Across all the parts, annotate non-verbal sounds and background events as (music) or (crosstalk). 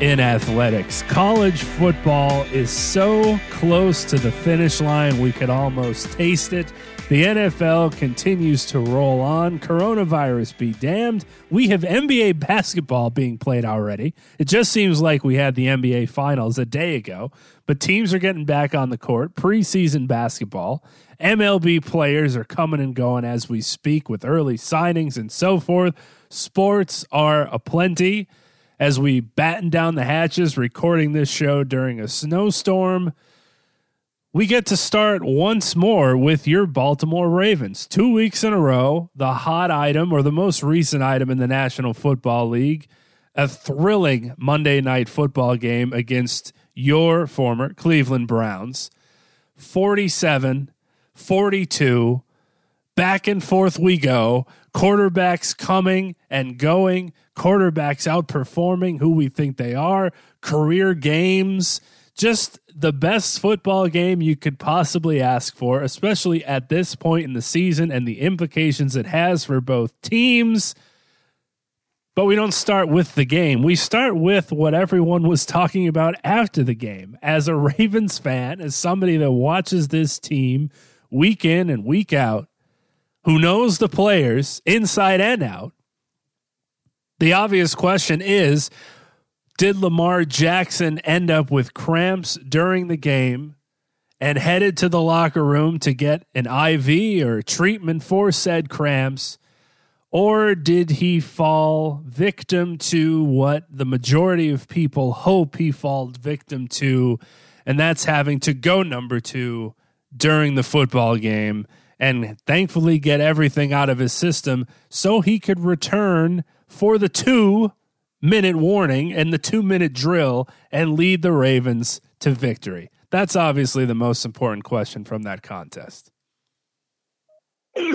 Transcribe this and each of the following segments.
in athletics. College football is so close to the finish line, we could almost taste it. The NFL continues to roll on. Coronavirus be damned. We have NBA basketball being played already. It just seems like we had the NBA finals a day ago, but teams are getting back on the court. Preseason basketball. MLB players are coming and going as we speak with early signings and so forth. Sports are aplenty as we batten down the hatches recording this show during a snowstorm. We get to start once more with your Baltimore Ravens. Two weeks in a row, the hot item or the most recent item in the National Football League, a thrilling Monday night football game against your former Cleveland Browns. 47 42. Back and forth we go. Quarterbacks coming and going quarterbacks outperforming who we think they are, career games, just the best football game you could possibly ask for, especially at this point in the season and the implications it has for both teams. But we don't start with the game. We start with what everyone was talking about after the game. As a (laughs) Ravens fan, as somebody that watches this team week in and week out, who knows the players inside and out, the obvious question is Did Lamar Jackson end up with cramps during the game and headed to the locker room to get an IV or treatment for said cramps? Or did he fall victim to what the majority of people hope he falls victim to? And that's having to go number two during the football game and thankfully get everything out of his system so he could return for the two minute warning and the two minute drill and lead the Ravens to victory? That's obviously the most important question from that contest.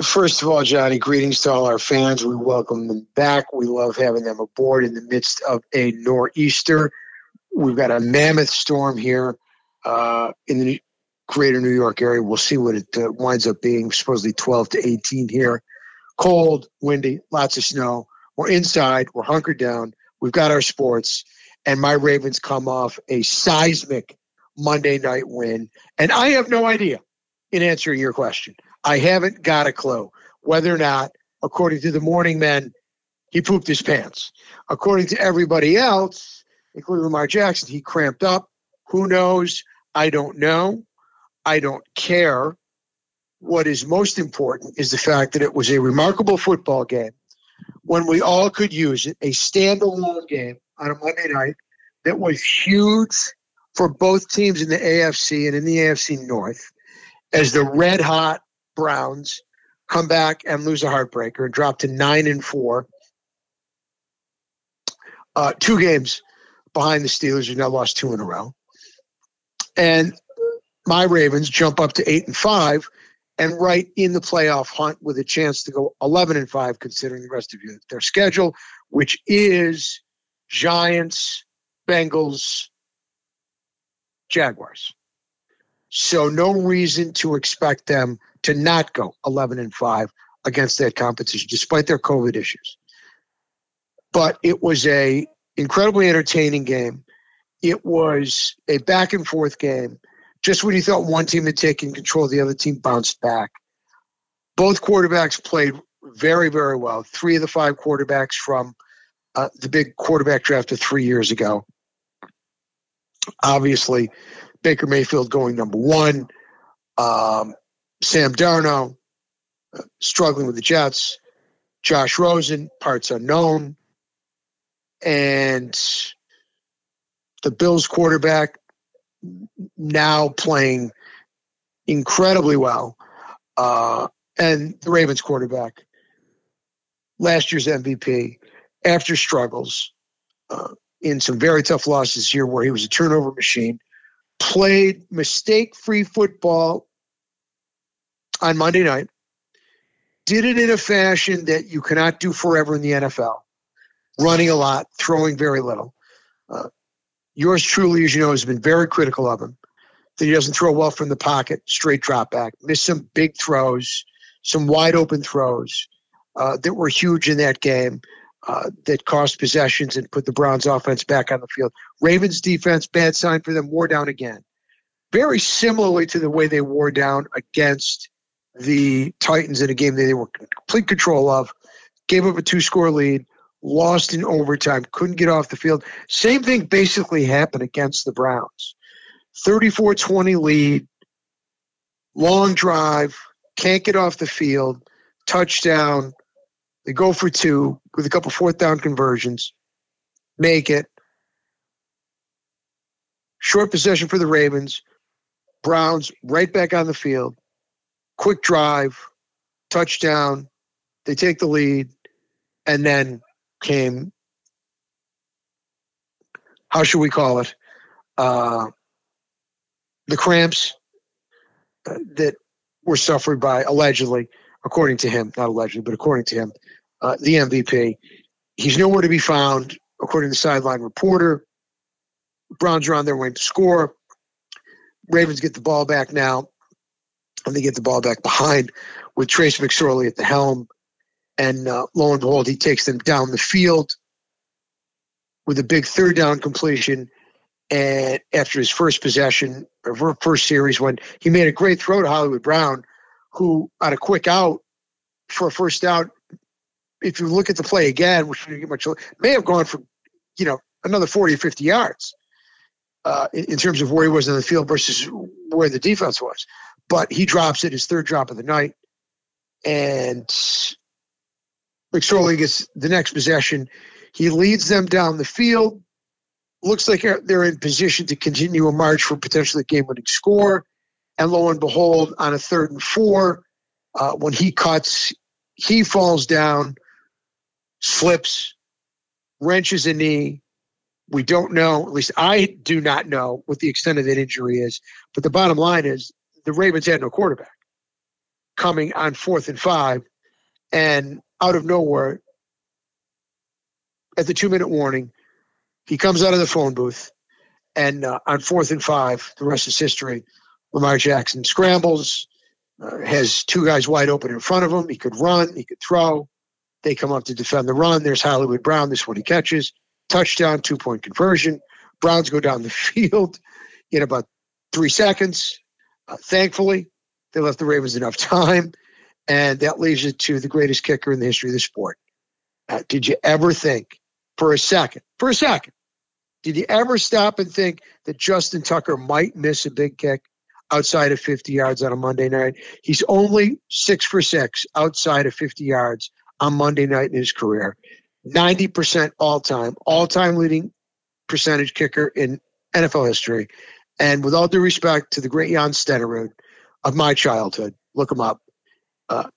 First of all, Johnny, greetings to all our fans. We welcome them back. We love having them aboard in the midst of a nor'easter. We've got a mammoth storm here uh, in the greater New York area. We'll see what it uh, winds up being, supposedly 12 to 18 here. Cold, windy, lots of snow. We're inside. We're hunkered down. We've got our sports. And my Ravens come off a seismic Monday night win. And I have no idea in answering your question. I haven't got a clue whether or not, according to the morning men, he pooped his pants. According to everybody else, including Lamar Jackson, he cramped up. Who knows? I don't know. I don't care. What is most important is the fact that it was a remarkable football game when we all could use it, a standalone game on a Monday night that was huge for both teams in the AFC and in the AFC North as the red hot Browns come back and lose a heartbreaker and drop to nine and four. Uh, two games behind the Steelers, who now lost two in a row. And my Ravens jump up to eight and five and right in the playoff hunt with a chance to go 11 and 5 considering the rest of their schedule which is Giants, Bengals, Jaguars. So no reason to expect them to not go 11 and 5 against that competition despite their covid issues. But it was a incredibly entertaining game. It was a back and forth game just when you thought one team had taken control, the other team bounced back. Both quarterbacks played very, very well. Three of the five quarterbacks from uh, the big quarterback draft of three years ago. Obviously, Baker Mayfield going number one. Um, Sam Darnold, uh, struggling with the Jets. Josh Rosen, parts unknown. And the Bills quarterback now playing incredibly well. Uh, and the Ravens quarterback, last year's MVP, after struggles uh, in some very tough losses here where he was a turnover machine, played mistake free football on Monday night, did it in a fashion that you cannot do forever in the NFL, running a lot, throwing very little. Uh, yours truly, as you know, has been very critical of him. That he doesn't throw well from the pocket, straight drop back, miss some big throws, some wide open throws uh, that were huge in that game. Uh, that cost possessions and put the Browns offense back on the field. Ravens defense, bad sign for them, wore down again. Very similarly to the way they wore down against the Titans in a game that they were complete control of, gave up a two score lead, lost in overtime, couldn't get off the field. Same thing basically happened against the Browns. 34 20 lead, long drive, can't get off the field, touchdown. They go for two with a couple fourth down conversions, make it. Short possession for the Ravens. Browns right back on the field. Quick drive, touchdown. They take the lead, and then came, how should we call it? Uh, the cramps uh, that were suffered by allegedly, according to him, not allegedly, but according to him, uh, the MVP. He's nowhere to be found, according to the sideline reporter. Browns are on their way to score. Ravens get the ball back now, and they get the ball back behind with Trace McSorley at the helm. And uh, lo and behold, he takes them down the field with a big third down completion. And after his first possession, or first series, when he made a great throw to Hollywood Brown, who on a quick out for a first down, if you look at the play again, which much may have gone for, you know, another 40 or 50 yards uh, in, in, terms of where he was in the field versus where the defense was. But he drops it, his third drop of the night. And McSorley gets the next possession. He leads them down the field. Looks like they're in position to continue a march for potentially a game winning score. And lo and behold, on a third and four, uh, when he cuts, he falls down, slips, wrenches a knee. We don't know, at least I do not know what the extent of that injury is. But the bottom line is the Ravens had no quarterback coming on fourth and five. And out of nowhere, at the two minute warning, he comes out of the phone booth. And uh, on fourth and five, the rest is history. Lamar Jackson scrambles, uh, has two guys wide open in front of him. He could run, he could throw. They come up to defend the run. There's Hollywood Brown. This one he catches. Touchdown, two point conversion. Browns go down the (laughs) field in about three seconds. Uh, thankfully, they left the Ravens enough (laughs) time. And that leaves it to the greatest kicker in the history of the sport. Uh, did you ever think for a second, for a second, did you ever stop and think that Justin Tucker might miss a big kick outside of 50 yards on a Monday night? He's only six for six outside of 50 yards on Monday night in his career. 90% all time, all time leading percentage kicker in NFL history. And with all due respect to the great Jan Stenerud of my childhood, look him up. Uh,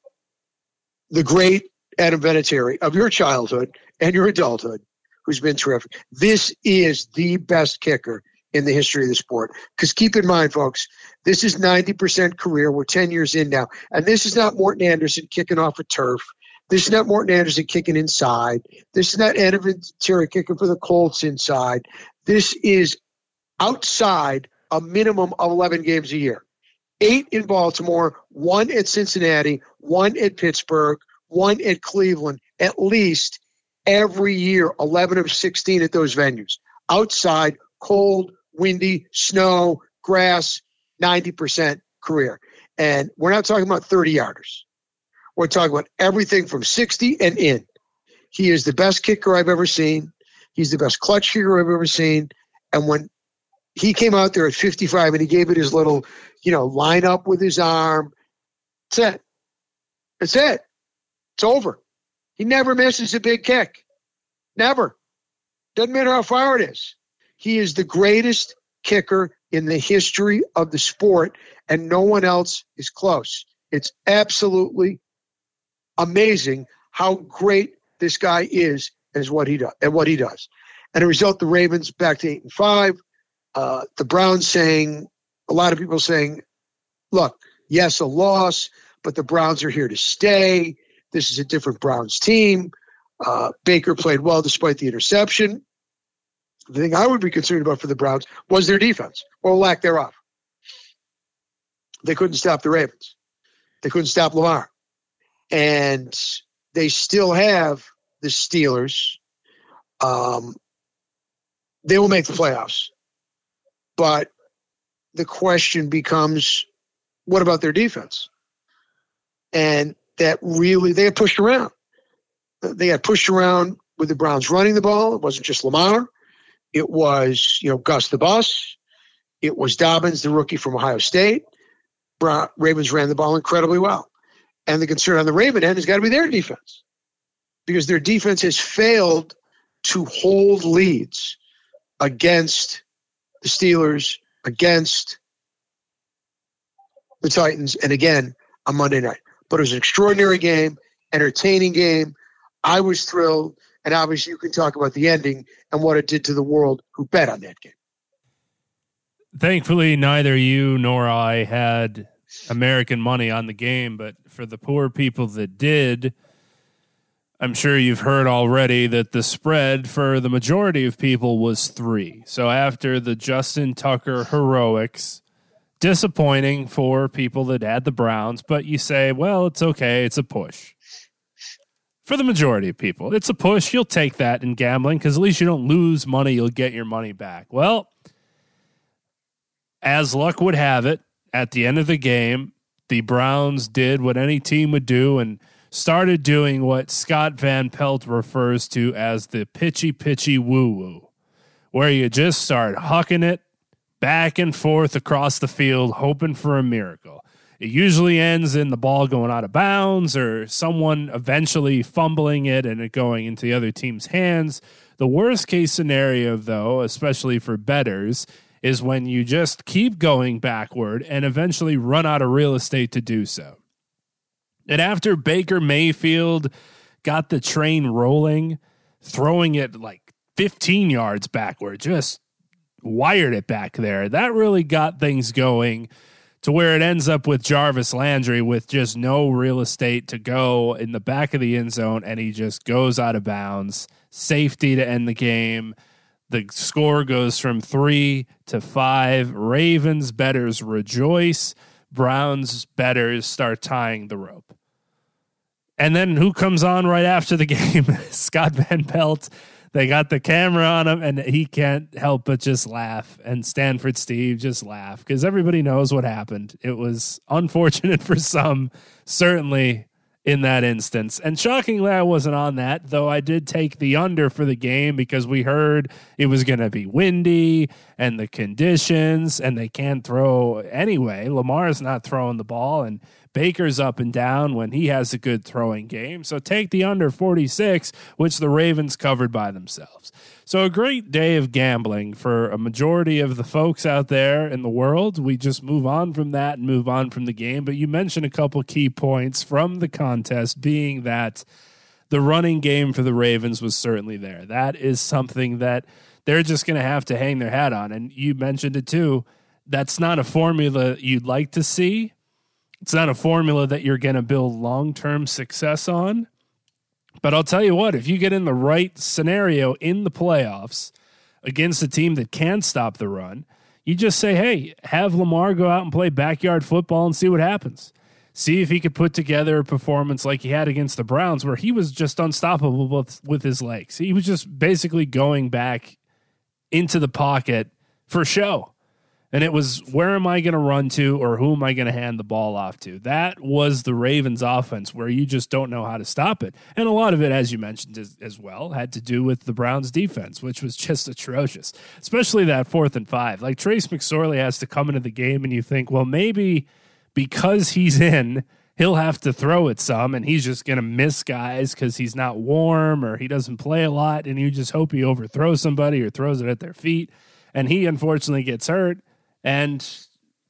the great Adam Vinatieri of your childhood and your adulthood, who's been terrific. This is the best kicker in the history of the sport. Because keep in mind, folks, this is 90% career. We're 10 years in now. And this is not Morten Andersen kicking off a turf. This is not Morten Andersen kicking inside. This is not Adam Vinatieri kicking for the Colts inside. This is outside a minimum of 11 games a year. Eight in Baltimore, one at Cincinnati, one at Pittsburgh, one at Cleveland, at least every year, 11 of 16 at those venues. Outside, cold, windy, snow, grass, 90% career. And we're not talking about 30 yarders. We're talking about everything from 60 and in. He is the best kicker I've ever seen. He's the best clutch kicker I've ever seen. And when he came out there at 55 and he gave it his little, you know, line up with his arm, that's it. That's it. It's over. He never misses a big kick. Never. Doesn't matter how far it is. He is the greatest kicker in the history of the sport, and no one else is close. It's absolutely amazing how great this guy is as what he does and what he does. And a result, the Ravens back to eight and five. Uh, the Browns saying a lot of people saying, "Look, yes, a loss, but the Browns are here to stay. This is a different Browns team." Uh, Baker played well despite the interception. The thing I would be concerned about for the Browns was their defense or lack thereof. They couldn't stop the Ravens. They couldn't stop Lamar. And they still have the Steelers. Um, they will make the playoffs. But the question becomes what about their defense? And that really, they got pushed around. They got pushed around with the Browns running the ball. It wasn't just Lamar. It was, you know, Gus the Bus. It was Dobbins, the rookie from Ohio State. Brown, Ravens ran the ball incredibly well. And the concern on the Raven end has got to be their defense because their defense has failed to hold leads against the Steelers, against the Titans, and again on Monday night. But it was an extraordinary game, entertaining game. I was thrilled. And obviously, you can talk about the ending and what it did to the world who bet on that game. Thankfully, neither you nor I had American money on the game, but for the poor people that did, I'm sure you've heard already that the spread for the majority of people was three. So after the Justin Tucker heroics, disappointing for people that had the Browns, but you say, well, it's okay, it's a push for the majority of people. It's a push. You'll take that in gambling because at least you don't lose money. You'll get your money back. Well, as luck would have it, at the end of the game, the Browns did what any team would do and started doing what Scott Van Pelt refers to as the pitchy pitchy woo woo, where you just start hucking it back and forth across the field, hoping for a miracle. It usually ends in the ball going out of bounds or someone eventually fumbling it and it going into the other team's hands. The worst case scenario, though, especially for betters, is when you just keep going backward and eventually run out of real estate to do so. And after Baker Mayfield got the train rolling, throwing it like 15 yards backward, just wired it back there, that really got things going to where it ends up with Jarvis Landry with just no real estate to go in the back of the end zone, and he just goes out of bounds. Safety to end the game. The score goes from three to five. Ravens betters rejoice. Browns betters start tying the rope. And then who comes on right after the (laughs) game? Scott Van Pelt. They got the camera on him and he can't help but just laugh. And stanford steve just laugh because everybody knows what happened. It was unfortunate (laughs) for some certainly in that instance. And shockingly i wasn't on that though i did take the under for the game because we heard it was going to be windy and the conditions and they can't throw anyway. Lamar's not throwing the ball and Baker's up and down when he has a good throwing game. So take the under 46, which the Ravens covered by themselves. So a great day of gambling for a majority of the folks out there in the world. We just move on from that and move on from the game. But you mentioned a couple key points from the contest being that the running game for the Ravens was certainly there. That is something that they're just going to have to hang their hat on. And you mentioned it too. That's not a formula you'd like to see, it's not a formula that you're going to build long term success on. But I'll tell you what, if you get in the right scenario in the playoffs against a team that can stop the run, you just say, hey, have Lamar go out and play backyard football and see what happens. See if he could put together a performance like he had against the Browns, where he was just unstoppable with, with his legs. He was just basically going back into the pocket for show. And it was where am I going to run to or who am I going to hand the ball off to? That was the Ravens offense where you just don't know how to stop it. And a lot of it, as you mentioned as, as well, had to do with the Browns defense, which was just atrocious, especially that fourth and five. Like Trace McSorley has to come into the game and you think, well, maybe because he's in he'll have to throw it some and he's just going to miss guys because he's not warm or he doesn't play a lot. And you just hope he overthrows somebody or throws it at their feet. And he unfortunately gets hurt. And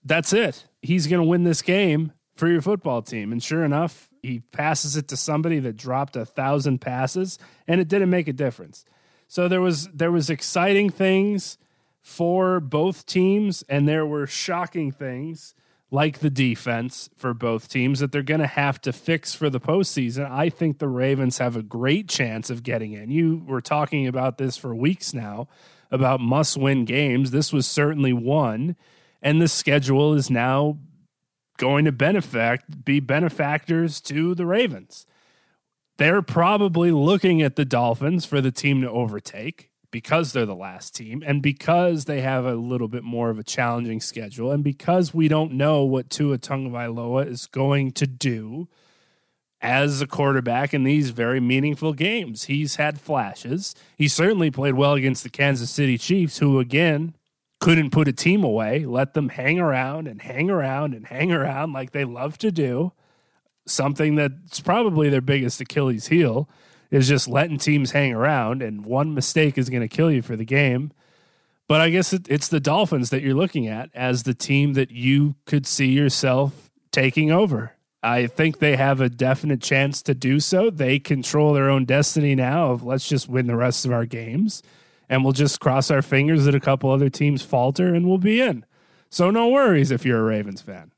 that's it. He's going to win this game for your football team. And sure enough, he passes it to somebody that dropped a thousand passes and it didn't make a difference. So there was there was exciting things for both teams and there were shocking things like the defense for both teams that they're going to have to fix for the postseason. I think the Ravens have a great chance of getting in. You were talking about this for weeks now about must win games. This was certainly one. And the schedule is now going to benefit, be benefactors to the Ravens. They're probably looking at the Dolphins for the team to overtake because they're the last team and because they have a little bit more of a challenging schedule and because we don't know what Tua Tagovailoa is going to do as a quarterback in these very meaningful games. He's had flashes. He certainly played well against the Kansas City Chiefs who again couldn't put a team away, let them hang around and hang around and hang around like they love to do. Something that's probably their biggest Achilles heel is just letting teams hang around, and one mistake is going to kill you for the game. But I guess it, it's the Dolphins that you're looking at as the team that you could see yourself taking over. I think they have a definite chance to do so. They control their own destiny now of let's just win the rest of our games and we'll just cross our fingers that a couple other teams falter and we'll be in. So no worries if you're a Ravens fan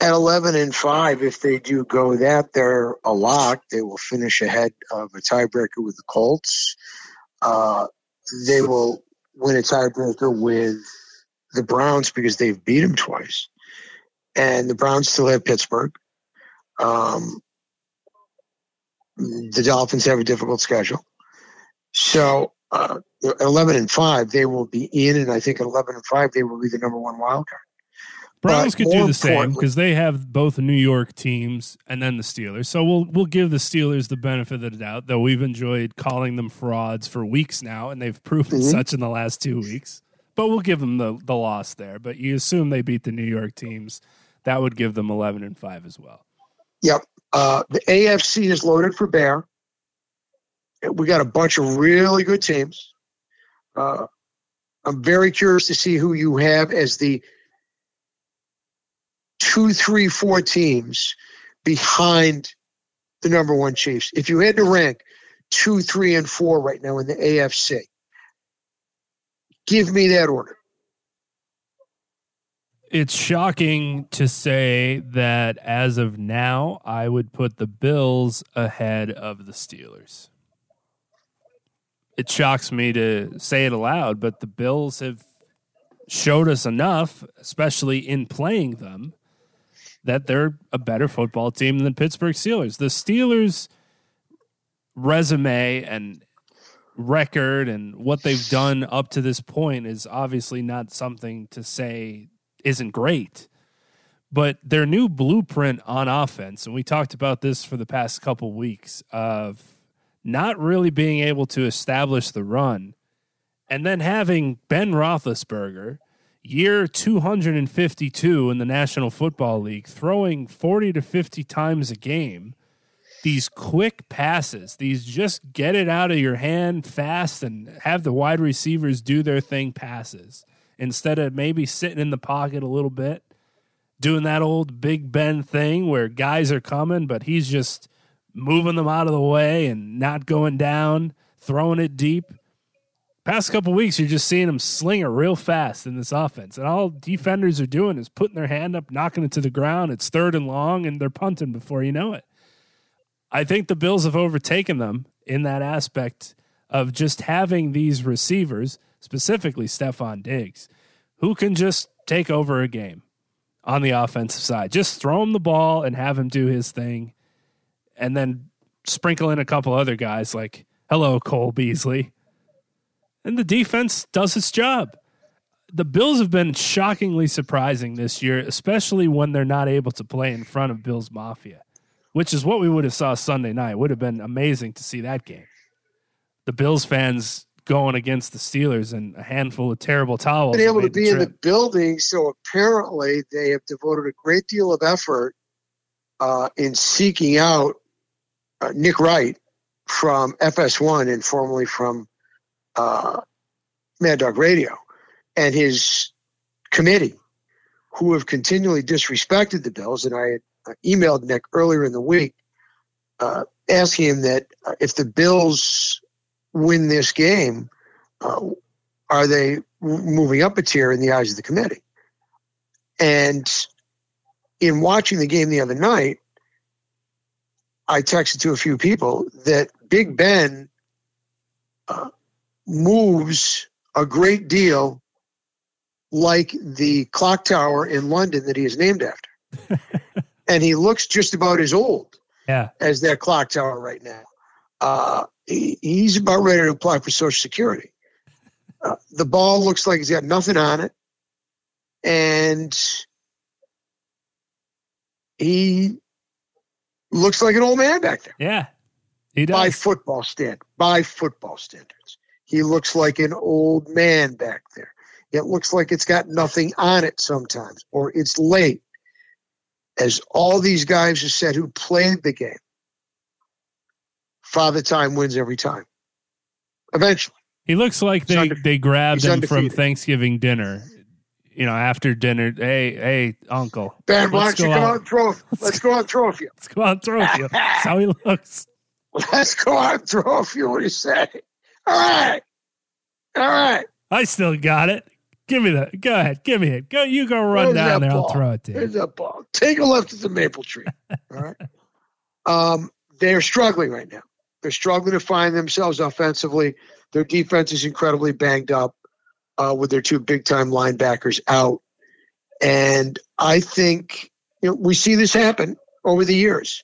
at 11 and 5, if they do go that, they're a lock. They will finish ahead of a tiebreaker with the Colts. Uh, they will win a tiebreaker with the Browns because they've beat them twice. And the Browns still have Pittsburgh. Um, the Dolphins have a difficult schedule. So, uh, 11 and 5, they will be in, and I think at 11 and 5, they will be the number one wild card. Browns could do the same because they have both New York teams and then the Steelers. So we'll we'll give the Steelers the benefit of the doubt, though we've enjoyed calling them frauds for weeks now, and they've proven mm-hmm. such in the last two weeks. But we'll give them the the loss there. But you assume they beat the New York teams, that would give them eleven and five as well. Yep. Uh, the AFC is loaded for bear. We got a bunch of really good teams. Uh, I'm very curious to see who you have as the two, three, four teams behind the number one Chiefs. If you had to rank two, three, and four right now in the AFC, give me that order. It's shocking to say that as of now, I would put the Bills ahead of the Steelers. It shocks me to say it aloud, but the Bills have showed us enough, especially in playing them, that they're a better football team than the Pittsburgh Steelers. The Steelers' resume and record and what they've done up to this point is obviously not something to say isn't great. But their new blueprint on offense, and we talked about this for the past couple weeks of not really being able to establish the run, and then having Ben Roethlisberger – year 252 in the National Football League, throwing 40 to 50 times a game. These quick passes, these just get it out of your hand fast and have the wide receivers do their thing passes instead of maybe sitting in the pocket a little bit, doing that old Big Ben thing where guys are coming, but he's just moving them out of the way and not going down, throwing it deep past couple weeks, you're just seeing them sling it real fast in this offense, and all defenders are doing is putting their hand up, knocking it to the ground. It's third and long, and they're punting before you know it. I think the Bills have overtaken them in that aspect of just having these receivers, specifically Stefon Diggs, who can just take over a game on the offensive side. Just throw him the ball and have him do his thing, and then sprinkle in a couple other guys like, hello, Cole Beasley and the defense does its job. The Bills have been shockingly surprising this year, especially when they're not able to play in front of Bills Mafia, which is what we would have saw Sunday night. It would have been amazing to see that game. The Bills fans going against the Steelers and a handful of terrible towels. Been able to be in the building, so apparently they have devoted a great deal of effort uh, in seeking out uh, Nick Wright from FS1 and formerly from uh, Mad Dog Radio and his committee, who have continually disrespected the Bills. And I had uh, emailed Nick earlier in the week uh, asking him that uh, if the Bills win this game, uh, are they moving up a tier in the eyes of the committee? And in watching the game the other night, I texted to a few people that Big Ben uh, moves a great deal like the clock tower in London that he is named after. (laughs) and he looks just about as old yeah. as that clock tower right now. Uh, he, he's about ready to apply for Social Security. Uh, the ball looks like he's got nothing on it. And he looks like an old man back there. Yeah, he does. By football stand, by football standards, he looks like an old man back there. It looks like it's got nothing on it sometimes, or it's late. As all these guys have said who played the game, Father Time wins every time. Eventually. He looks like they, they grabbed him from Thanksgiving dinner. You know, after dinner, hey, hey, uncle. Ben, why don't you go out and throw let's go out and throw a (laughs) few. Let's go out and throw a few. That's how he (laughs) looks. Let's go out and throw a few. What do you say? All right. All right. I still got it. Give me that. Go ahead. Give me it. Go. You go run Where's down there. Ball? I'll throw it to you. There's that ball. Take a left at the maple tree. (laughs) All right. Um, they're struggling right now. They're struggling to find themselves offensively. Their defense is incredibly banged up uh, with their two big time linebackers out. And I think you know, we see this happen over the years.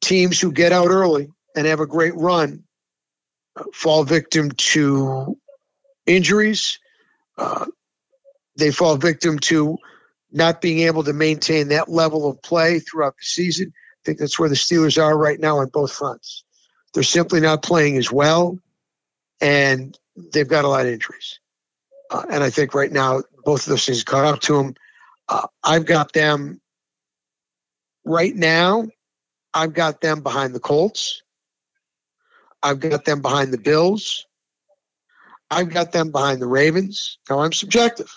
Teams who get out early and have a great run uh, fall victim to injuries. Uh, they fall victim to not being able to maintain that level of play throughout the season. I think that's where the Steelers are right now on both fronts. They're simply not playing as well, and they've got a lot of injuries. Uh, and I think right now both of those things caught up to them. Uh, I've got them right now. I've got them behind the Colts. I've got them behind the Bills. I've got them behind the Ravens. Now I'm subjective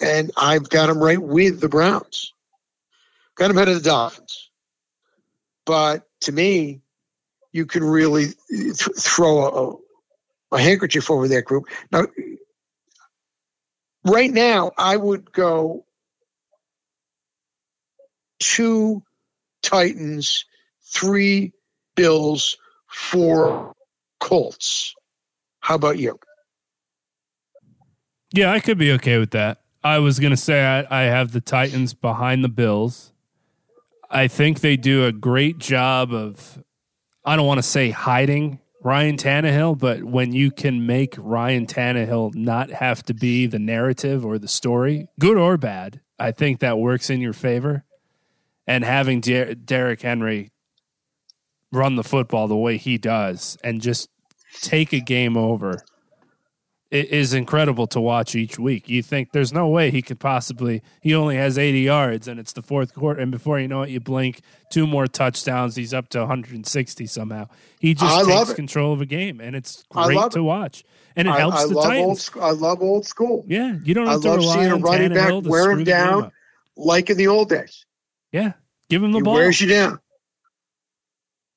and I've got them right with the Browns. Got them ahead of the Dolphins. But to me, you can really th- throw a, a handkerchief over that group. Now, right now, I would go two Titans, three Bills, four Colts. How about you? Yeah, I could be okay with that. I was going to say I, I have the Titans behind the Bills. I think they do a great job of, I don't want to say hiding Ryan Tannehill, but when you can make Ryan Tannehill not have to be the narrative or the story, good or bad, I think that works in your favor. And having Der- Derrick Henry run the football the way he does and just take a game over is incredible to watch each week. You think there's no way he could possibly. He only has 80 yards, and it's the fourth quarter, and before you know it, you blink two more touchdowns. He's up to 160 somehow. He just I takes control of a game, and it's great to watch. And it I, helps I the love Titans. Old, I love old school. Yeah, you don't have I to love seeing a running back wear him down like in the old days. Yeah, give him the he ball. Wears you down.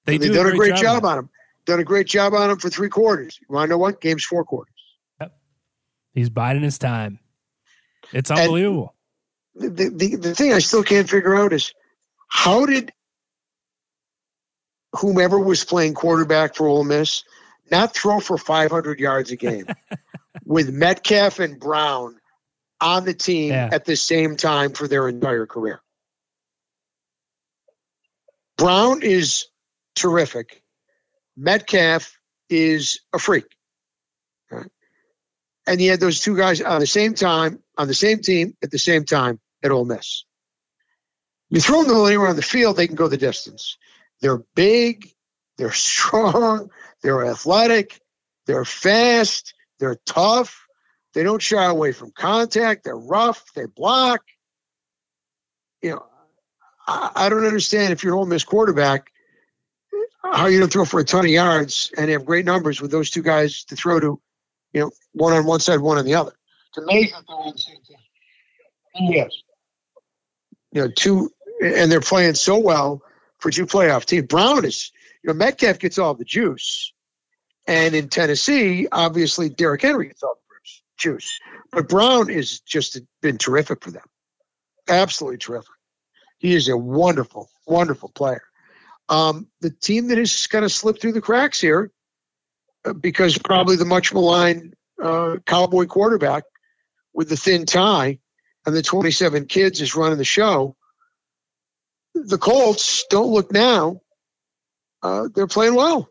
They have done a great, job, job on him. Done a great job on him for three quarters. You want to know what? Game's four quarters. He's biding his time. It's unbelievable. The, the, the thing I still can't figure out is how did whomever was playing quarterback for Ole Miss not throw for 500 yards a game (laughs) with Metcalf and Brown on the team yeah. at the same time for their entire career? Brown is terrific. Metcalf is a freak and you had those two guys on the same time, on the same team, at the same time at Ole Miss. You throw them anywhere on the field, they can go the distance. They're big, they're (laughs) strong, they're athletic, they're fast, they're tough. They don't shy away from contact. They're rough. They block. You know, I, I don't understand if you're Ole Miss quarterback how you don't throw for a ton of yards and have great numbers with those two guys to throw to, you know, one on one side, one on the other. It's amazing they're on the same team. Yes. You know, two, and they're playing so well for two playoff teams. Brown is, you know, Metcalf gets all the juice. And in Tennessee, obviously, Derrick Henry gets all the juice. But Brown has just been terrific for them. Absolutely terrific. He is a wonderful, wonderful player. Um, the team that has kind of slipped through the cracks here, because probably the much maligned uh, cowboy quarterback with the thin tie and the 27 kids is running the show. The Colts don't look now. Uh, they're playing well.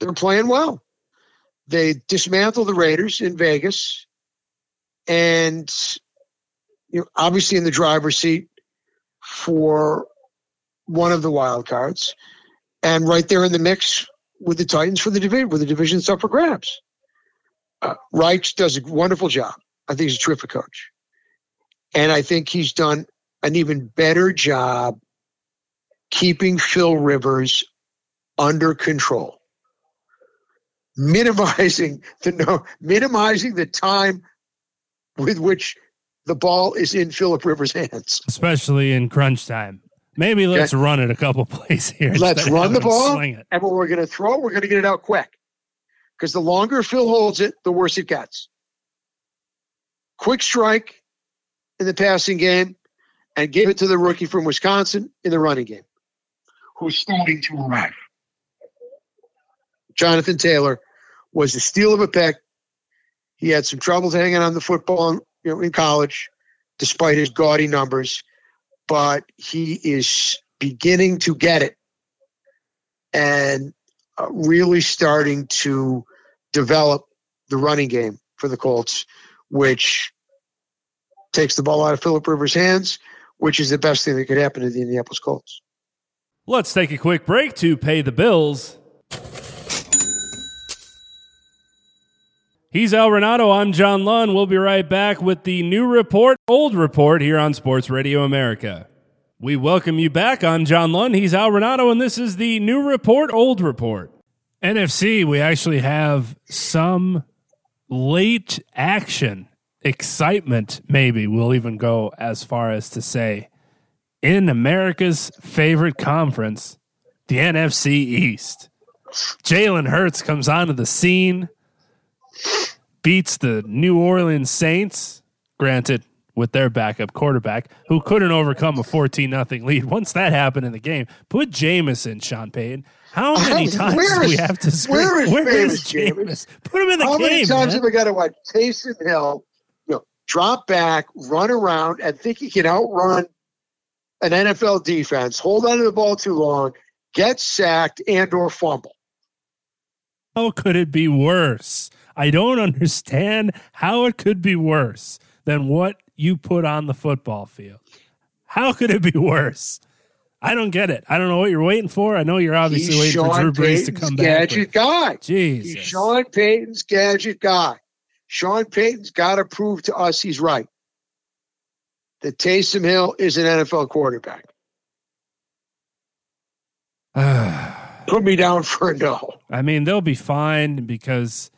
They're playing well. They dismantled the Raiders in Vegas, and you know, obviously in the driver's seat for one of the wild cards, and right there in the mix with the Titans for the division, with the division's up for grabs. Uh, Reich does a wonderful job. I think he's a terrific coach. And I think he's done an even better job keeping Phil Rivers under control, minimizing (laughs) the no, minimizing the time with which the ball is in Philip Rivers' hands, especially in crunch time. Maybe let's okay. run it a couple (laughs) plays here. Let's run the ball, and when we're going to throw, we're going to get it out quick. Because the longer Phil holds it, the worse it gets. Quick strike in the passing game, and give it to the rookie from Wisconsin in the running game, who's starting to arrive. Jonathan Taylor was the steal of a pick. He had some troubles hanging on the football, you know, in college, despite his gaudy numbers but he is beginning to get it and uh, really starting to develop the running game for the Colts, which takes the ball out of Philip Rivers' hands, which is the best thing that could happen to the Indianapolis Colts. Let's take a quick break to pay the bills. He's Al Renauto. I'm John Lund. We'll be right back with the new report, old report here on Sports Radio America. We welcome you back. I'm John Lund. He's Al Renauto, and this is the new report, old report. NFC, we actually have some late action, excitement, maybe we'll even go as far as to say, in America's favorite conference, the NFC East. Jalen Hurts comes onto the scene beats the New Orleans Saints, granted with their backup quarterback, who couldn't overcome a 14 nothing lead. (laughs) Once that happened in the game, put Jameis in, Sean Payton. How (laughs) many times do we have to scream? Where is, where is Jameis? Jameis? Put him in the How game. How many times man? have we got to watch Taysom Hill you know, drop back, run around, and think he can outrun an NFL defense, hold on to the ball too long, get sacked, and or fumble? How could it be worse? I don't (laughs) understand how it could be worse than what you put on the football field. How could it be worse? I don't get it. I don't know what you're waiting for. I know you're obviously He's waiting Sean for Drew Brees Payton's to come back. Gadget guy. Jesus. He's Sean Payton's gadget guy. Sean Payton's got to prove to us he's right. That Taysom Hill is an NFL quarterback. (sighs) Put me down for a no. I mean, they'll be fine because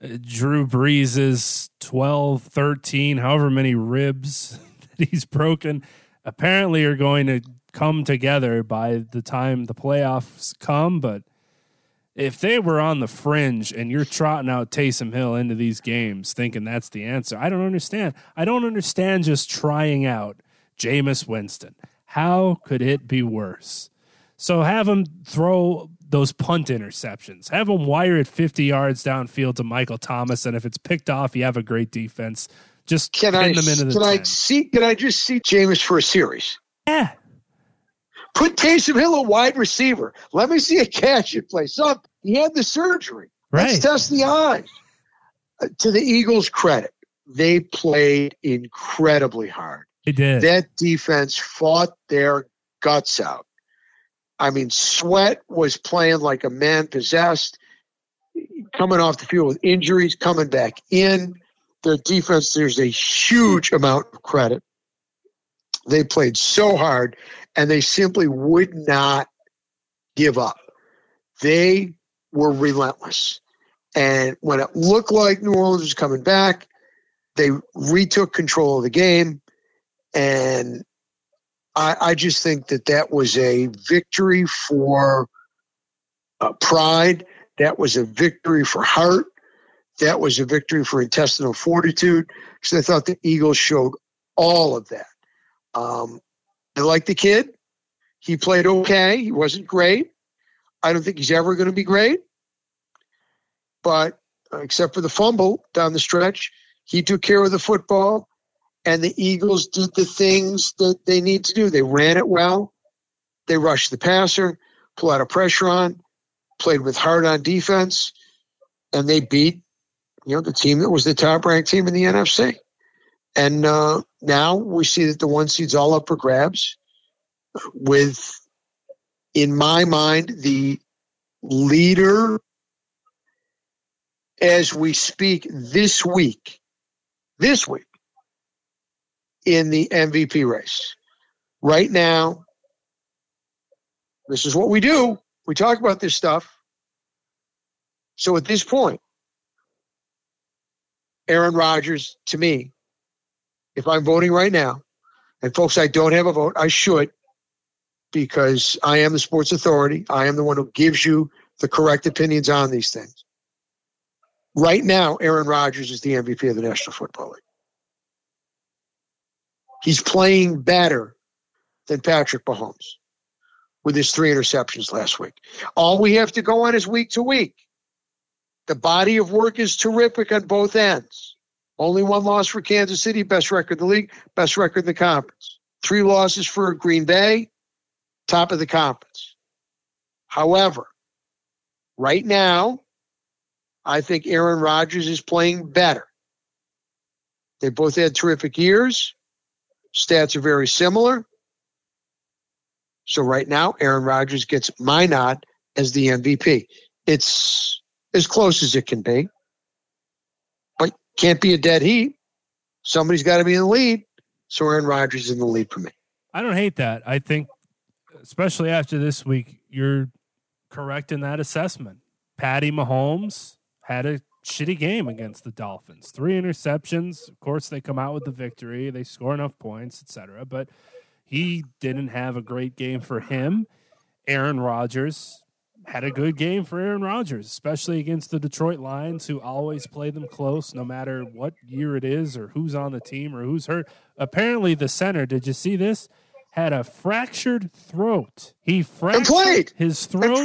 Drew Brees' 12, 13, however many ribs (laughs) that he's broken, apparently are going to come together by the time the playoffs come. But if they were on the fringe and you're trotting out Taysom Hill into these games thinking that's the answer, I don't understand. I don't understand just trying out Jameis Winston. How could it be worse? So have him throw those punt interceptions. Have them wire it 50 yards downfield to Michael Thomas, and if it's picked off, you have a great defense. Just can I, them into the can 10. I see? Can I just see Jameis for a series? Yeah. Put Taysom Hill a wide receiver. Let me see a catch and play. Something. He had the surgery. Right. Let's test the eyes. Uh, to the Eagles' credit, they played incredibly hard. They did. That defense fought their guts out. I mean, Sweat was playing like a man possessed, coming off the field with injuries, coming back in. Their defense, there's a huge amount of credit They played so hard and they simply would not give up. They were relentless. And when it looked like New Orleans was coming back, they retook control of the game. And I, I just think that that was a victory for uh, pride. That was a victory for heart. That was a victory for intestinal fortitude. So I thought the Eagles showed all of that. Um, I like the kid. He played okay. He wasn't great. I don't think he's ever going to be great. But uh, except for the fumble down the stretch, he took care of the football, and the Eagles did the things that they need to do. They ran it well. They rushed the passer, pulled out of pressure on, played with heart on defense, and they beat you know the team that was the top ranked team in the NFC. And uh, now we see that the one seed's all up for grabs with, in my mind, the leader as we speak this week, this week in the MVP race. Right now, this is what we do. We talk about this stuff. So at this point, Aaron Rodgers, to me, if I'm voting right now, and folks, I don't have a vote, I should, because I am the sports authority. I am the one who gives you the correct opinions on these things. Right now, Aaron Rodgers is the MVP of the National Football League. He's playing better than Patrick Mahomes with his three interceptions last week. All we have to go on is week to week. The body of work is terrific on both ends. Only one loss for Kansas City, best record in the league, best record in the conference. Three losses for Green Bay, top of the conference. However, right now, I think Aaron Rodgers is playing better. They both had terrific years. Stats are very similar. So right now, Aaron Rodgers gets my nod as the MVP. It's as close as it can be, but can't be a dead heat. Somebody's got to be in the lead. So Aaron Rodgers is in the lead for me. I don't hate that. I think, especially after this week, you're correct in that assessment. Patty Mahomes had a shitty game against the Dolphins. Three interceptions. Of course, they come out with the victory. They score enough points, etc. But he didn't have a great game for him. Aaron Rodgers had a good game for Aaron Rodgers, especially against the Detroit Lions, who always play them close, no matter what year it is or who's on the team or who's hurt. Apparently, the center. Did you see this? Had a fractured throat. He fractured his throat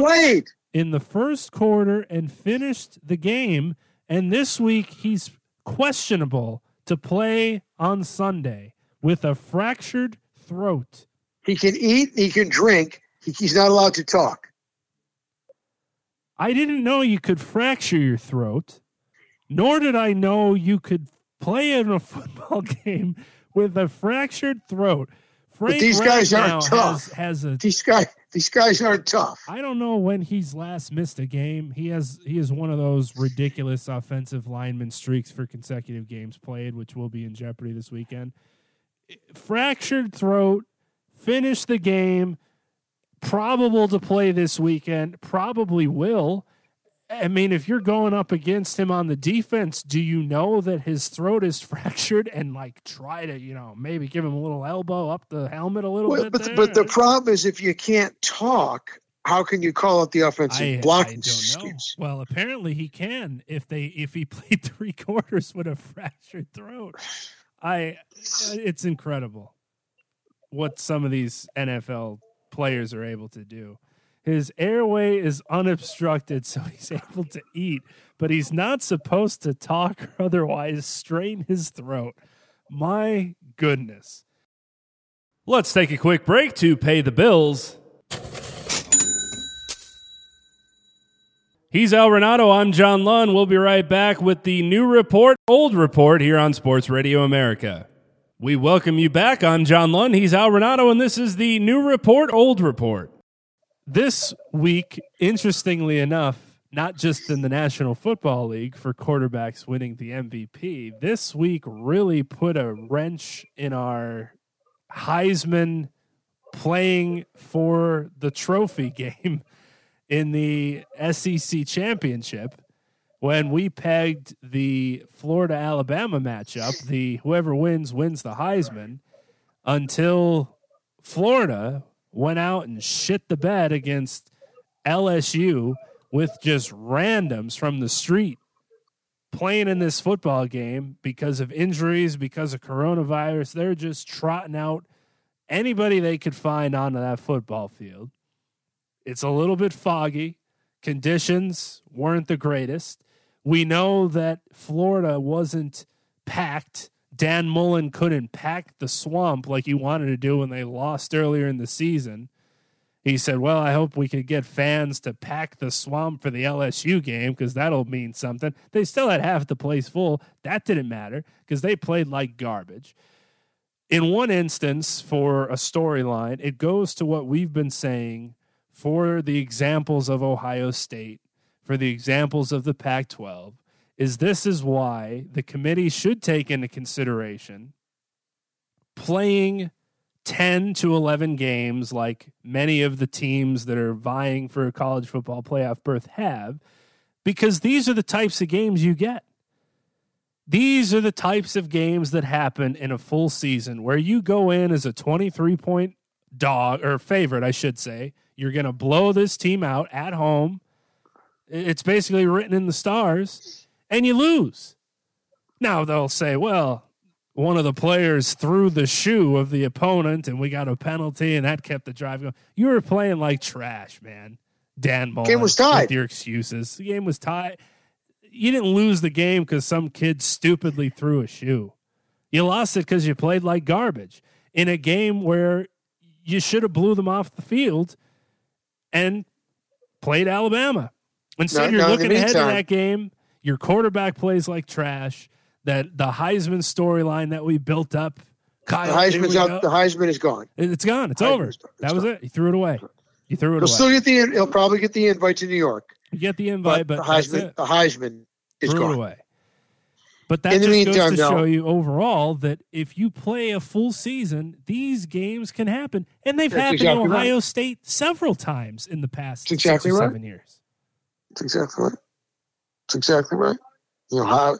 in the first quarter and finished the game. And this week, he's questionable to play on Sunday with a fractured throat. He can eat, he can drink, he's not allowed to talk. I didn't know you could fracture your throat, nor did I know you could play in a (laughs) football game with a fractured throat. Frank but these guys aren't tough. Has, has a, these guys, these guys aren't tough. I don't know when he's last missed a game. He has he is one of those ridiculous offensive lineman streaks for consecutive games played, which will be in jeopardy this weekend. Fractured throat, finished the game, probable to play this weekend, probably will. I mean, if you're going up against him on the defense, do you know that his throat is (laughs) fractured and like try to, you know, maybe give him a little elbow up the helmet a little well, bit? But, there? but the problem is if you can't talk, how can you call out the offensive I, blocking I schemes? Well, apparently he can if they if he (laughs) played three quarters with a (laughs) fractured throat. I it's incredible what some of these NFL players are able to do. His airway is unobstructed, so (laughs) he's able to eat, but he's not supposed to talk or otherwise strain his throat. My goodness. Let's take a quick break to pay the bills. He's Al Renauto. I'm John Lund. We'll be right back with the new report, old report here on Sports Radio America. We welcome you back. I'm John Lund. He's Al Renauto, and this is the new report, old report. This week, interestingly enough, not just in the National Football League for quarterbacks winning the MVP, this week really put a wrench in our Heisman playing for the trophy (laughs) game in the SEC championship when we pegged the Florida Alabama matchup, the whoever wins wins the Heisman, until Florida went out and shit the bed against LSU with just randoms from the street playing in this football game because of injuries, because of coronavirus. They're just trotting out anybody they could find onto that football field. It's a little bit foggy. Conditions weren't the greatest. We know that Florida wasn't packed. Dan Mullen couldn't pack the swamp like he wanted to do when they lost earlier in the season. He said, Well, I hope we could get fans to pack the swamp for the LSU game because that'll mean something. They still had half the place full. That didn't matter because they played like garbage. In one instance, for a storyline, it goes to what we've been saying for the examples of Ohio State, for the examples of the Pac 12, is this is why the committee should take into consideration playing 10 to 11 games like many of the teams that are vying for a college football playoff berth have because these are the types of games you get. These are the types of games that happen in a full season where you go in as a 23 point dog or favorite, I should say. You're going to blow this team out at home. It's basically written in the stars and you lose. Now they'll say, well, one of the players threw the shoe of the opponent and we got a penalty and that kept the drive going. You were playing like trash, man. Dan Mullen. Game was tied. With your excuses. The game was tied. You didn't lose the game because some kid stupidly threw a shoe. You lost it because you played like garbage in a game where you should have blew them off the field and played Alabama. Instead, Now- you're looking ahead to that game. Your quarterback plays like trash. That the Heisman storyline that we built up, The Kyle, here Heisman's out. go. The Heisman is gone. It's gone. It's Heisman's over. gone. It's That was gone. it. He threw it away. You threw it He'll away. still get the. He'll probably get the invite to New York, you get the invite, but, but, the Heisman. The Heisman is threw it gone. away. But that In the just goes to no. show you overall that if you play a full season, these games can happen, and they've That's happened exactly in right. Ohio State several times in the past That's exactly six or right. seven years. That's exactly right. That's exactly right. You know how?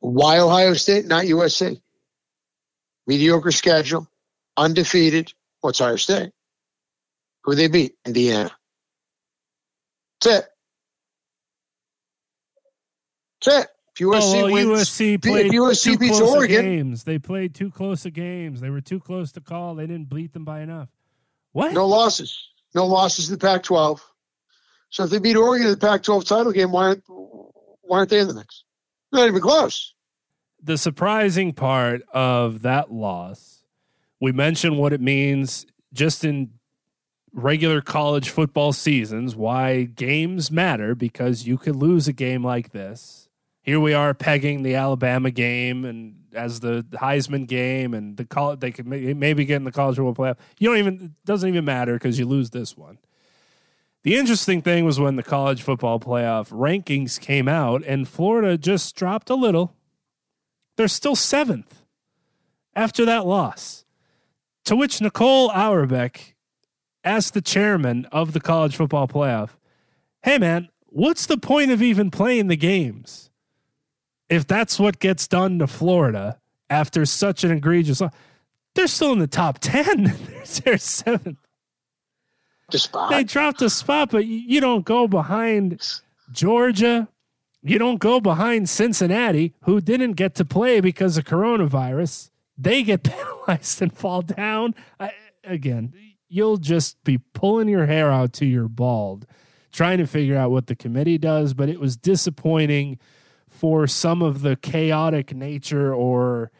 Why Ohio State, not USC? Mediocre schedule, undefeated. What's Ohio State? Who they beat? Indiana. That's it. That's it. If USC Oh, well, wins, USC if played USC too beats Oregon, games. They played too close of games. They were too close to call. They didn't beat them by enough. What? no losses. No losses in the Pac-12. So if they beat Oregon in the Pac-12 title game, why aren't, why aren't they in the mix? Not even close. the surprising part of that loss, we mentioned what it means just in regular college football seasons, why games matter because you could lose a game like this. Here we are pegging the Alabama game and as the Heisman game and the college they could maybe get in the college football playoff. You don't even it doesn't even matter because you lose this one. The interesting thing was when the college football playoff rankings came out and Florida just dropped a little they're still seventh after that loss. To which Nicole Auerbach asked the chairman of the college football playoff, Hey, man, what's the point of even playing the games if that's what gets done to Florida after such an egregious? They're still in the top (laughs) 10. They're seventh. The spot. They dropped a spot, but you you don't go behind Georgia. You don't go behind Cincinnati, who didn't get to play because of coronavirus. They get (laughs) penalized and fall down. I, again, you'll just be pulling your hair out to your bald trying to figure out what the committee does, but it was disappointing for some of the chaotic nature or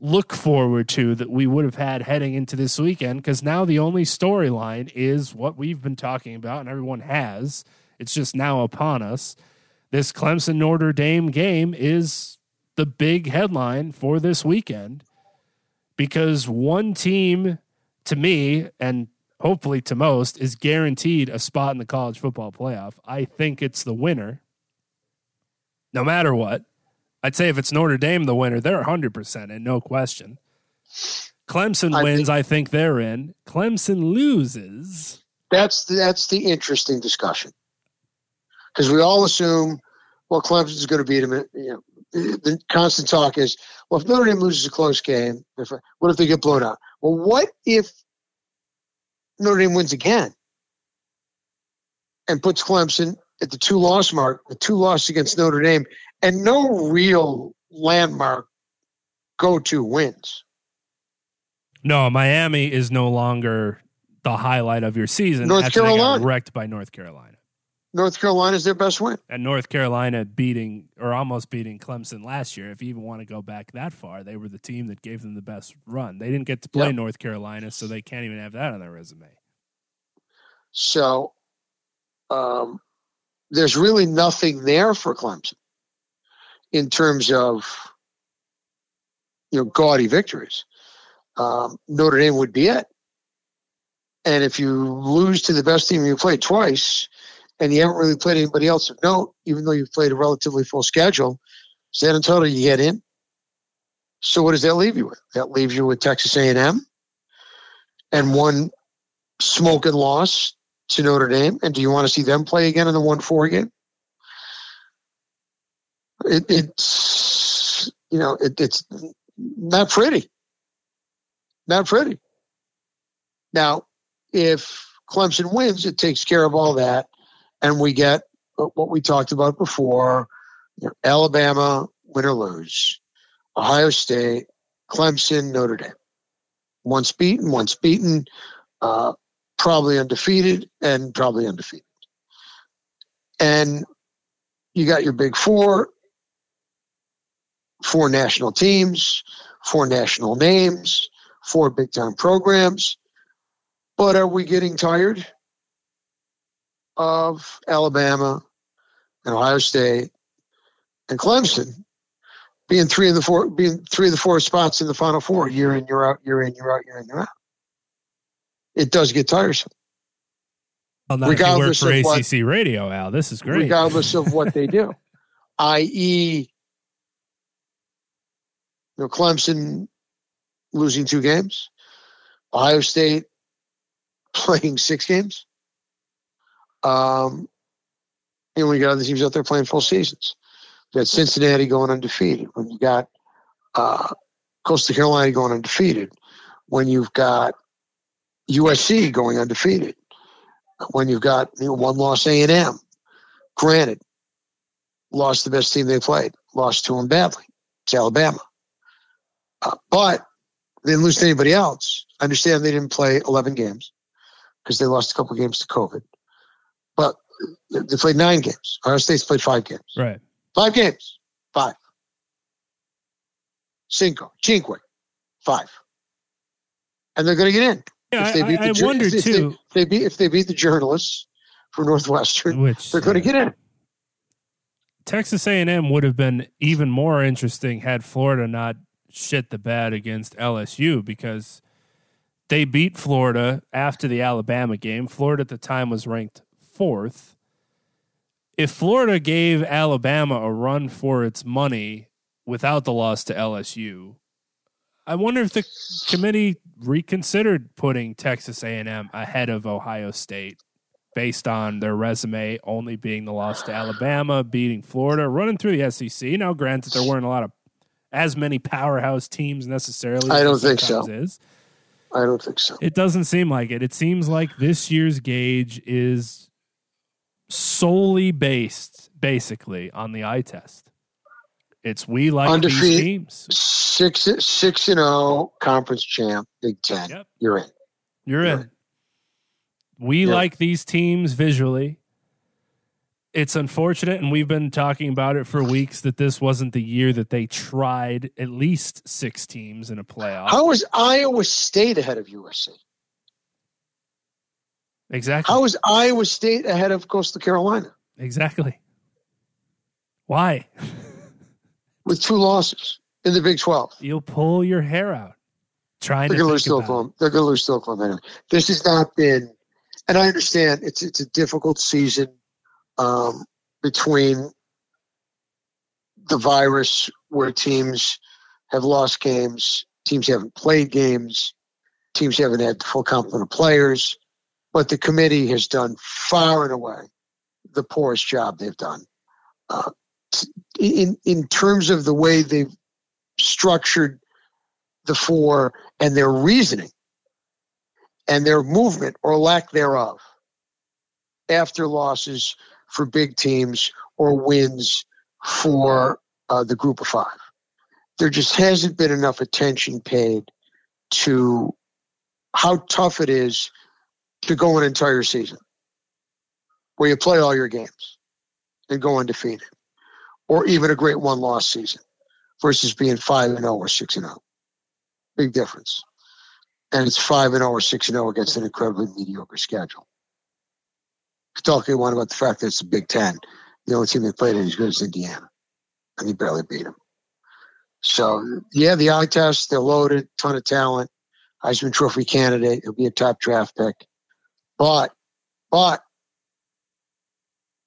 look forward to that we would have had heading into this weekend because now the only storyline is what we've been talking about and everyone has. It's just now upon us. This Clemson Notre Dame game is the big headline for this weekend because one team, to me, and hopefully to most, is guaranteed a spot in the college football playoff. I think it's the winner, no matter what. I'd say if it's Notre Dame the winner, they're 100% and no question. Clemson I wins, think- I think they're in. Clemson loses. That's the, that's the interesting discussion because we all assume, well, Clemson's going to beat them. You know, the, constant talk is, well, if Notre Dame loses a close game, if, what if they get blown out? Well, what if Notre Dame wins again and puts Clemson at the two loss mark, the two losses against Notre Dame, and no real landmark go to wins? No, Miami is no longer the highlight of your season. North after they got Carolina. wrecked by North Carolina. North Carolina's their best win. And North Carolina beating or almost beating Clemson last year. If you even want to go back that far, they were the team that gave them the best run. They didn't get to play Yep. North Carolina, so they can't even have that on their resume. So um, there's really nothing there for Clemson in terms of you know gaudy victories. Um, Notre Dame would be it. And if you lose to the best team you played twice, and you haven't really played anybody else of note, even though you've played a relatively full schedule, San Antonio you get in. So what does that leave you with? That leaves you with Texas A&M and one smoking loss to Notre Dame. And do you want to see them play again in the one four game? It, it's you know it, it's not pretty, not pretty. Now, if Clemson wins, it takes care of all that, and we get what we talked about before: you know, Alabama win or lose, Ohio State, Clemson, Notre Dame. Once beaten, once beaten. Uh, probably undefeated and probably undefeated. And you got your big four, four national teams, four national names, four big time programs. But are we getting tired of Alabama and Ohio State and Clemson being three of the four being three of the four spots in the final four year in, year out, year in, year out, year in, year out? It does get tiresome. Well, not if you work Regardless for of what- ACC Radio, Al. This is great. regardless of what they do. (laughs) I.e., you know, Clemson losing two games, Ohio State (laughs) playing six games. Um, and we got other teams out there playing full seasons. You got Cincinnati going undefeated. When you got uh, Coastal Carolina going undefeated. When you've got USC going undefeated. When you've got you know, one loss A and M. Granted, lost the best team they played, lost to them badly. It's Alabama. Uh, but they didn't lose to anybody else. I understand they didn't play 11 games because they lost a couple games to COVID. But they played nine games. Ohio State's played five games. Right. Five games. Five. Cinco. Cinque. Five. And they're going to get in. Yeah, If they I, beat I, I the Jour- wonder if too. If they beat, if they beat the journalists for Northwestern, Which they're going to get in. Texas A&M would have been even more interesting had Florida not shit the bed against LSU because they beat Florida after the Alabama game. Florida at the time was ranked fourth. If Florida gave Alabama a run for its money without the loss to LSU, I wonder if the committee reconsidered putting Texas A&M ahead of Ohio State based on their resume only being the loss to Alabama, beating Florida, running through the SEC. Now, granted, there weren't a lot of as many powerhouse teams necessarily. I don't think so. Is. I don't think so. It doesn't seem like it. It seems like this year's gauge is solely based, basically, on the eye test. It's we like these teams. Six six and zero conference champ, Big Ten. Yep. You're in. You're in. Right. We Yeah. like these teams visually. It's unfortunate, and we've been talking about it for weeks that this wasn't the year that they tried at least six teams in a playoff. How is Iowa State ahead of USC? exactly. How is Iowa State ahead of Coastal Carolina exactly. Why? (laughs) with two losses in the Big Twelve? You'll pull your hair out trying They're to think lose to Oklahoma. They're going to lose to Oklahoma. This has not been, and I understand it's it's a difficult season um, between the virus where teams have lost games Teams haven't played games. Teams haven't had the full complement of players. But the committee has done far and away the poorest job they've done. Uh, in in terms of the way they've structured the four and their reasoning and their movement or lack thereof after losses for big teams or wins for uh, the group of five. There just hasn't been enough attention paid to how tough it is to go an entire season where you play all your games and go undefeated, or even a great one loss season versus being 5 and 0 or 6 and 0. Big difference. And it's 5 and 0 or 6 and 0 against an incredibly mediocre schedule. Talking one about the fact that it's the Big Ten. The only team they played as good as Indiana, and he barely beat them. So, yeah, the eye test, they're loaded, ton of talent. Heisman Trophy candidate. He'll be a top draft pick. But, but,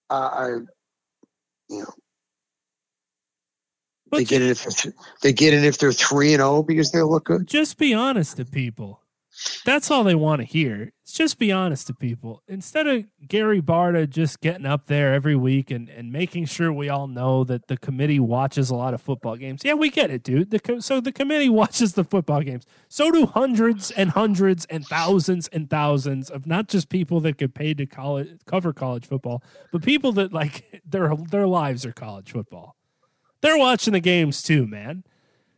uh, I, you know, But they get it if they're, they get it if they're three and zero because they look good. just be honest to people. That's all they want to hear. It's just be honest to people. Instead of Gary Barta just getting up there every week and, and making sure we all know that the committee watches a lot of football games. Yeah, we get it, dude. The co- so the committee (laughs) watches the football games. So do hundreds and hundreds and thousands and thousands of not just people that get paid to college, cover college football, but people that like (laughs) their their lives are college football. They're watching the games too, man.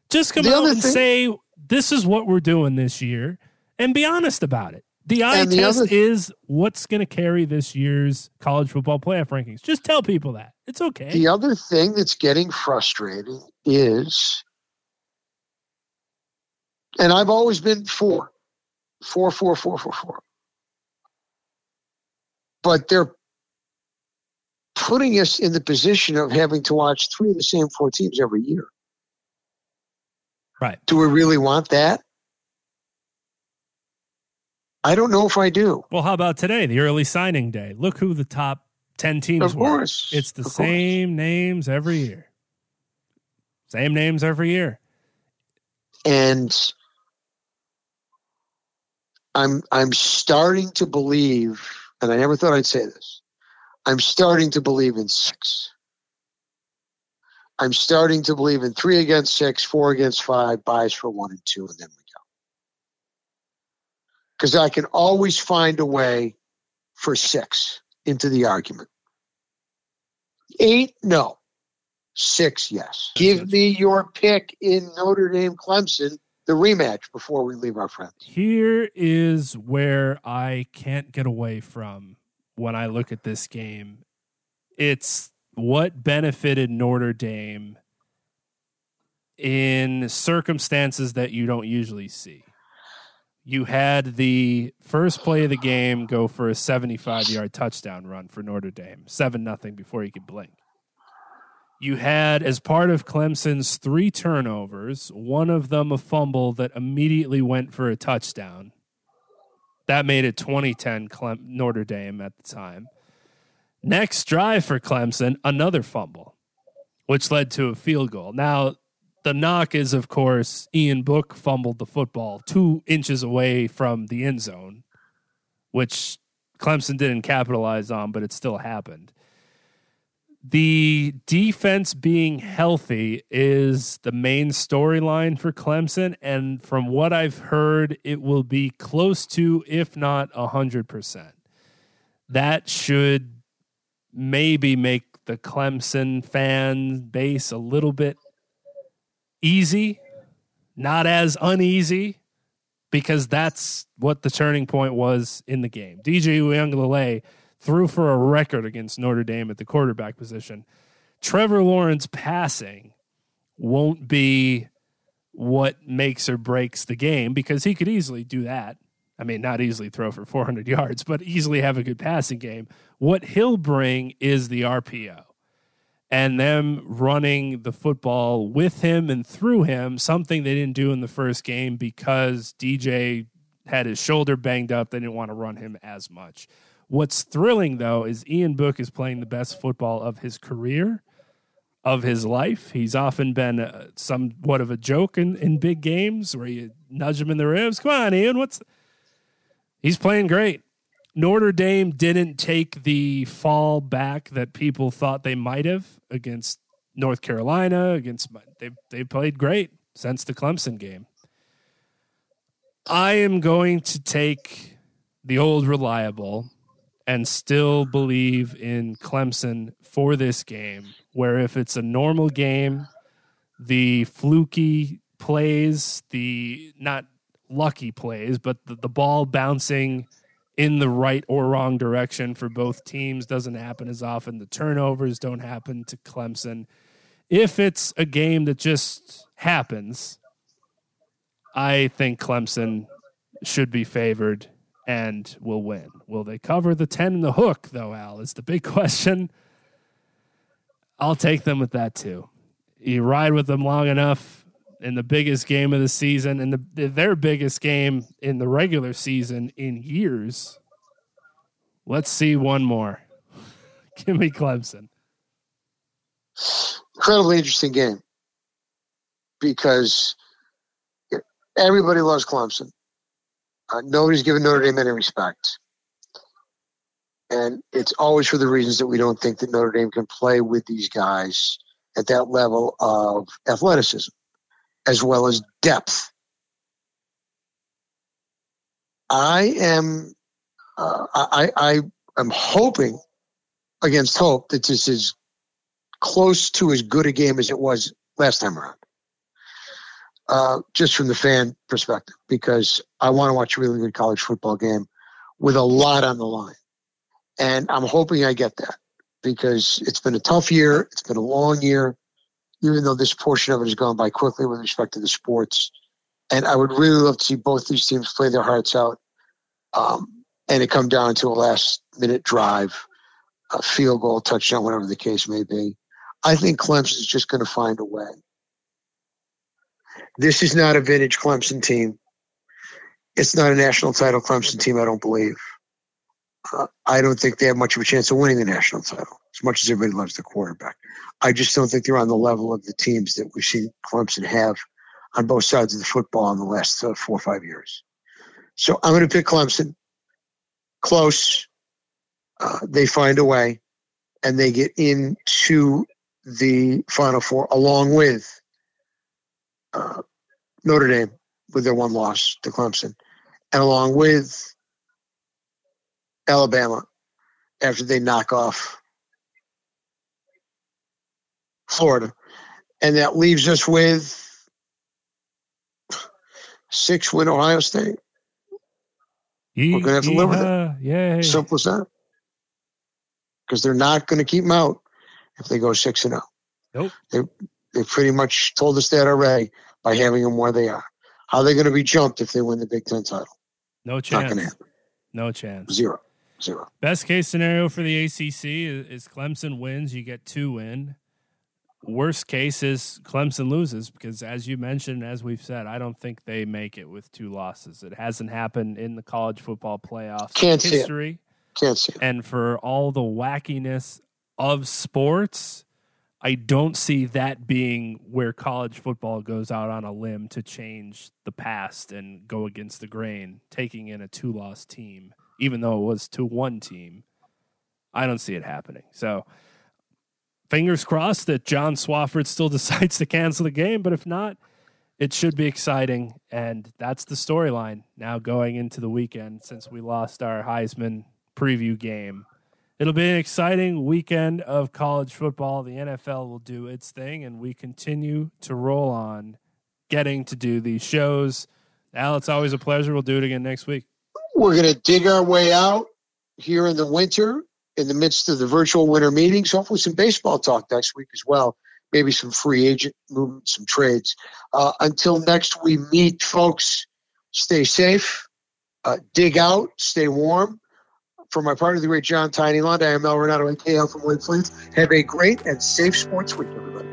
Just come The out and thing- say this is what we're doing this year and be honest about it. The eye And the test other- is what's going to carry this year's college football playoff rankings. Just tell people that. It's okay. The other thing that's getting frustrating is, and I've always been for, four, four, four, four, four. But they're putting us in the position of having to watch three of the same four teams every year. Right. Do we really want that? I don't know if I do. Well, how about today, the early signing day? Look who the top 10 teams Of were. course. It's the Of course. same names every year. Same names every year. and I'm I'm starting to believe, and I never thought I'd say this. I'm starting to believe in six. I'm starting to believe in three against six, four against five, buys for one and two, and then we. Because I can always find a way for six into the argument. Eight, no. Six, yes. Give me your pick in Notre Dame Clemson, the rematch before we leave our friends. Here is where I can't get away from when I look at this game. It's what benefited Notre Dame in circumstances that you don't usually see. You had the first play of the game go for a 75 yard touchdown run for Notre Dame, 7 nothing before you could blink. You had, as part of Clemson's three turnovers, one of them a fumble that immediately went for a touchdown. That made it 2010 Clem- Notre Dame at the time. Next drive for Clemson, another fumble, which led to a field goal. Now, the knock is, of course, Ian Book fumbled the football two inches away from the end zone, which Clemson didn't capitalize on, but it still happened. The defense being healthy is the main storyline for Clemson. And from what I've heard, it will be close to, if not 100%. That should maybe make the Clemson fan base a little bit easy, not as uneasy, because that's what the turning point was in the game. DJ Uiagalelei threw for a record against Notre Dame at the quarterback position. Trevor Lawrence passing won't be what makes or breaks the game because he could easily do that. I mean, not easily throw for 400 yards, but easily have a good passing game. What he'll bring is the RPO and them running the football with him and through him, something they didn't do in the first game because DJ had his shoulder banged up. They didn't want to run him as much. What's thrilling though is Ian Book is playing the best football of his career. of his life. He's often been uh, somewhat of a joke in, in big games where you nudge him in the ribs. Come on, Ian. What's he's playing great. Notre Dame didn't take the fall back that people thought they might have against North Carolina. Against they they played great since the Clemson game. I am going to take the old reliable and still believe in Clemson for this game. Where if it's a normal game, the fluky plays, the not lucky plays, but the, the ball bouncing in the right or wrong direction for both teams doesn't happen as often. The turnovers don't happen to Clemson. If it's a game that just happens, I think Clemson should be favored and will win. Will they cover the 10 in the hook, though, Al? Is the big (laughs) question. I'll take them with that too. You ride with them long enough in the biggest game of the season and the, their biggest game in the regular season in years. Let's see one more. (laughs) Give me Clemson. Incredibly interesting game because everybody loves Clemson. Uh, nobody's given Notre Dame any respect. And it's always for the reasons that we don't think that Notre Dame can play with these guys at that level of athleticism as well as depth. I am, uh, I, I am hoping against hope that this is close to as good a game as it was last time around uh, just from the fan perspective, because I want to watch a really good college football game with a lot on the line. And I'm hoping I get that because it's been a tough year. It's been a long year, even though this portion of it has gone by quickly with respect to the sports. And I would really love to see both these teams play their hearts out um, and it come down to a last minute drive, a field goal, touchdown, whatever the case may be. I think Clemson is just going to find a way. This is not a vintage Clemson team. It's not a national title Clemson team, I don't believe. Uh, I don't think they have much of a chance of winning the national title, as much as everybody loves the quarterback. I just don't think they're on the level of the teams that we've seen Clemson have on both sides of the football in the last uh, four or five years. So I'm going to pick Clemson. Close. Uh, they find a way and they get into the Final Four along with uh, Notre Dame with their one loss to Clemson, and along with Alabama after they knock off Florida. And that leaves us with six win Ohio State. Ye- We're going to have to live with it. Yeah. Simple as that. Because they're not going to keep them out if they go 6 and 0. Nope. They, they pretty much told us that already by having them where they are. How are they going to be jumped if they win the Big Ten title? No chance. Not happen. No chance. Zero. Zero. Best case scenario for the ACC is, is Clemson wins, you get two in. Worst case is Clemson loses because, as you mentioned, as we've said, I don't think they make it with two losses. It hasn't happened in the college football playoffs Can't history. Can't see it. And for all the wackiness of sports, I don't see that being where college football goes out on a limb to change the past and go against the grain, taking in a two loss team, even though it was to one team. I don't see it happening. So, fingers crossed that John Swofford still (laughs) decides to cancel the game, but if not, it should be exciting. And that's the storyline now going into the weekend since we lost our Heisman preview game It'll be an exciting weekend of college football. The NFL will do its thing, and we continue to roll on getting to do these shows. Al, it's always a pleasure. We'll do it again next week. We're going to dig our way out here in the winter, in the midst of the virtual winter meetings. Hopefully, some baseball talk next week as well. Maybe some free agent movement, some trades. Uh, until next we meet, folks, stay safe, uh, dig out, stay warm for my partner, the great John Tiny Lund, I am Al Renauto and KL from Plains. Have a great and safe sports week, everybody.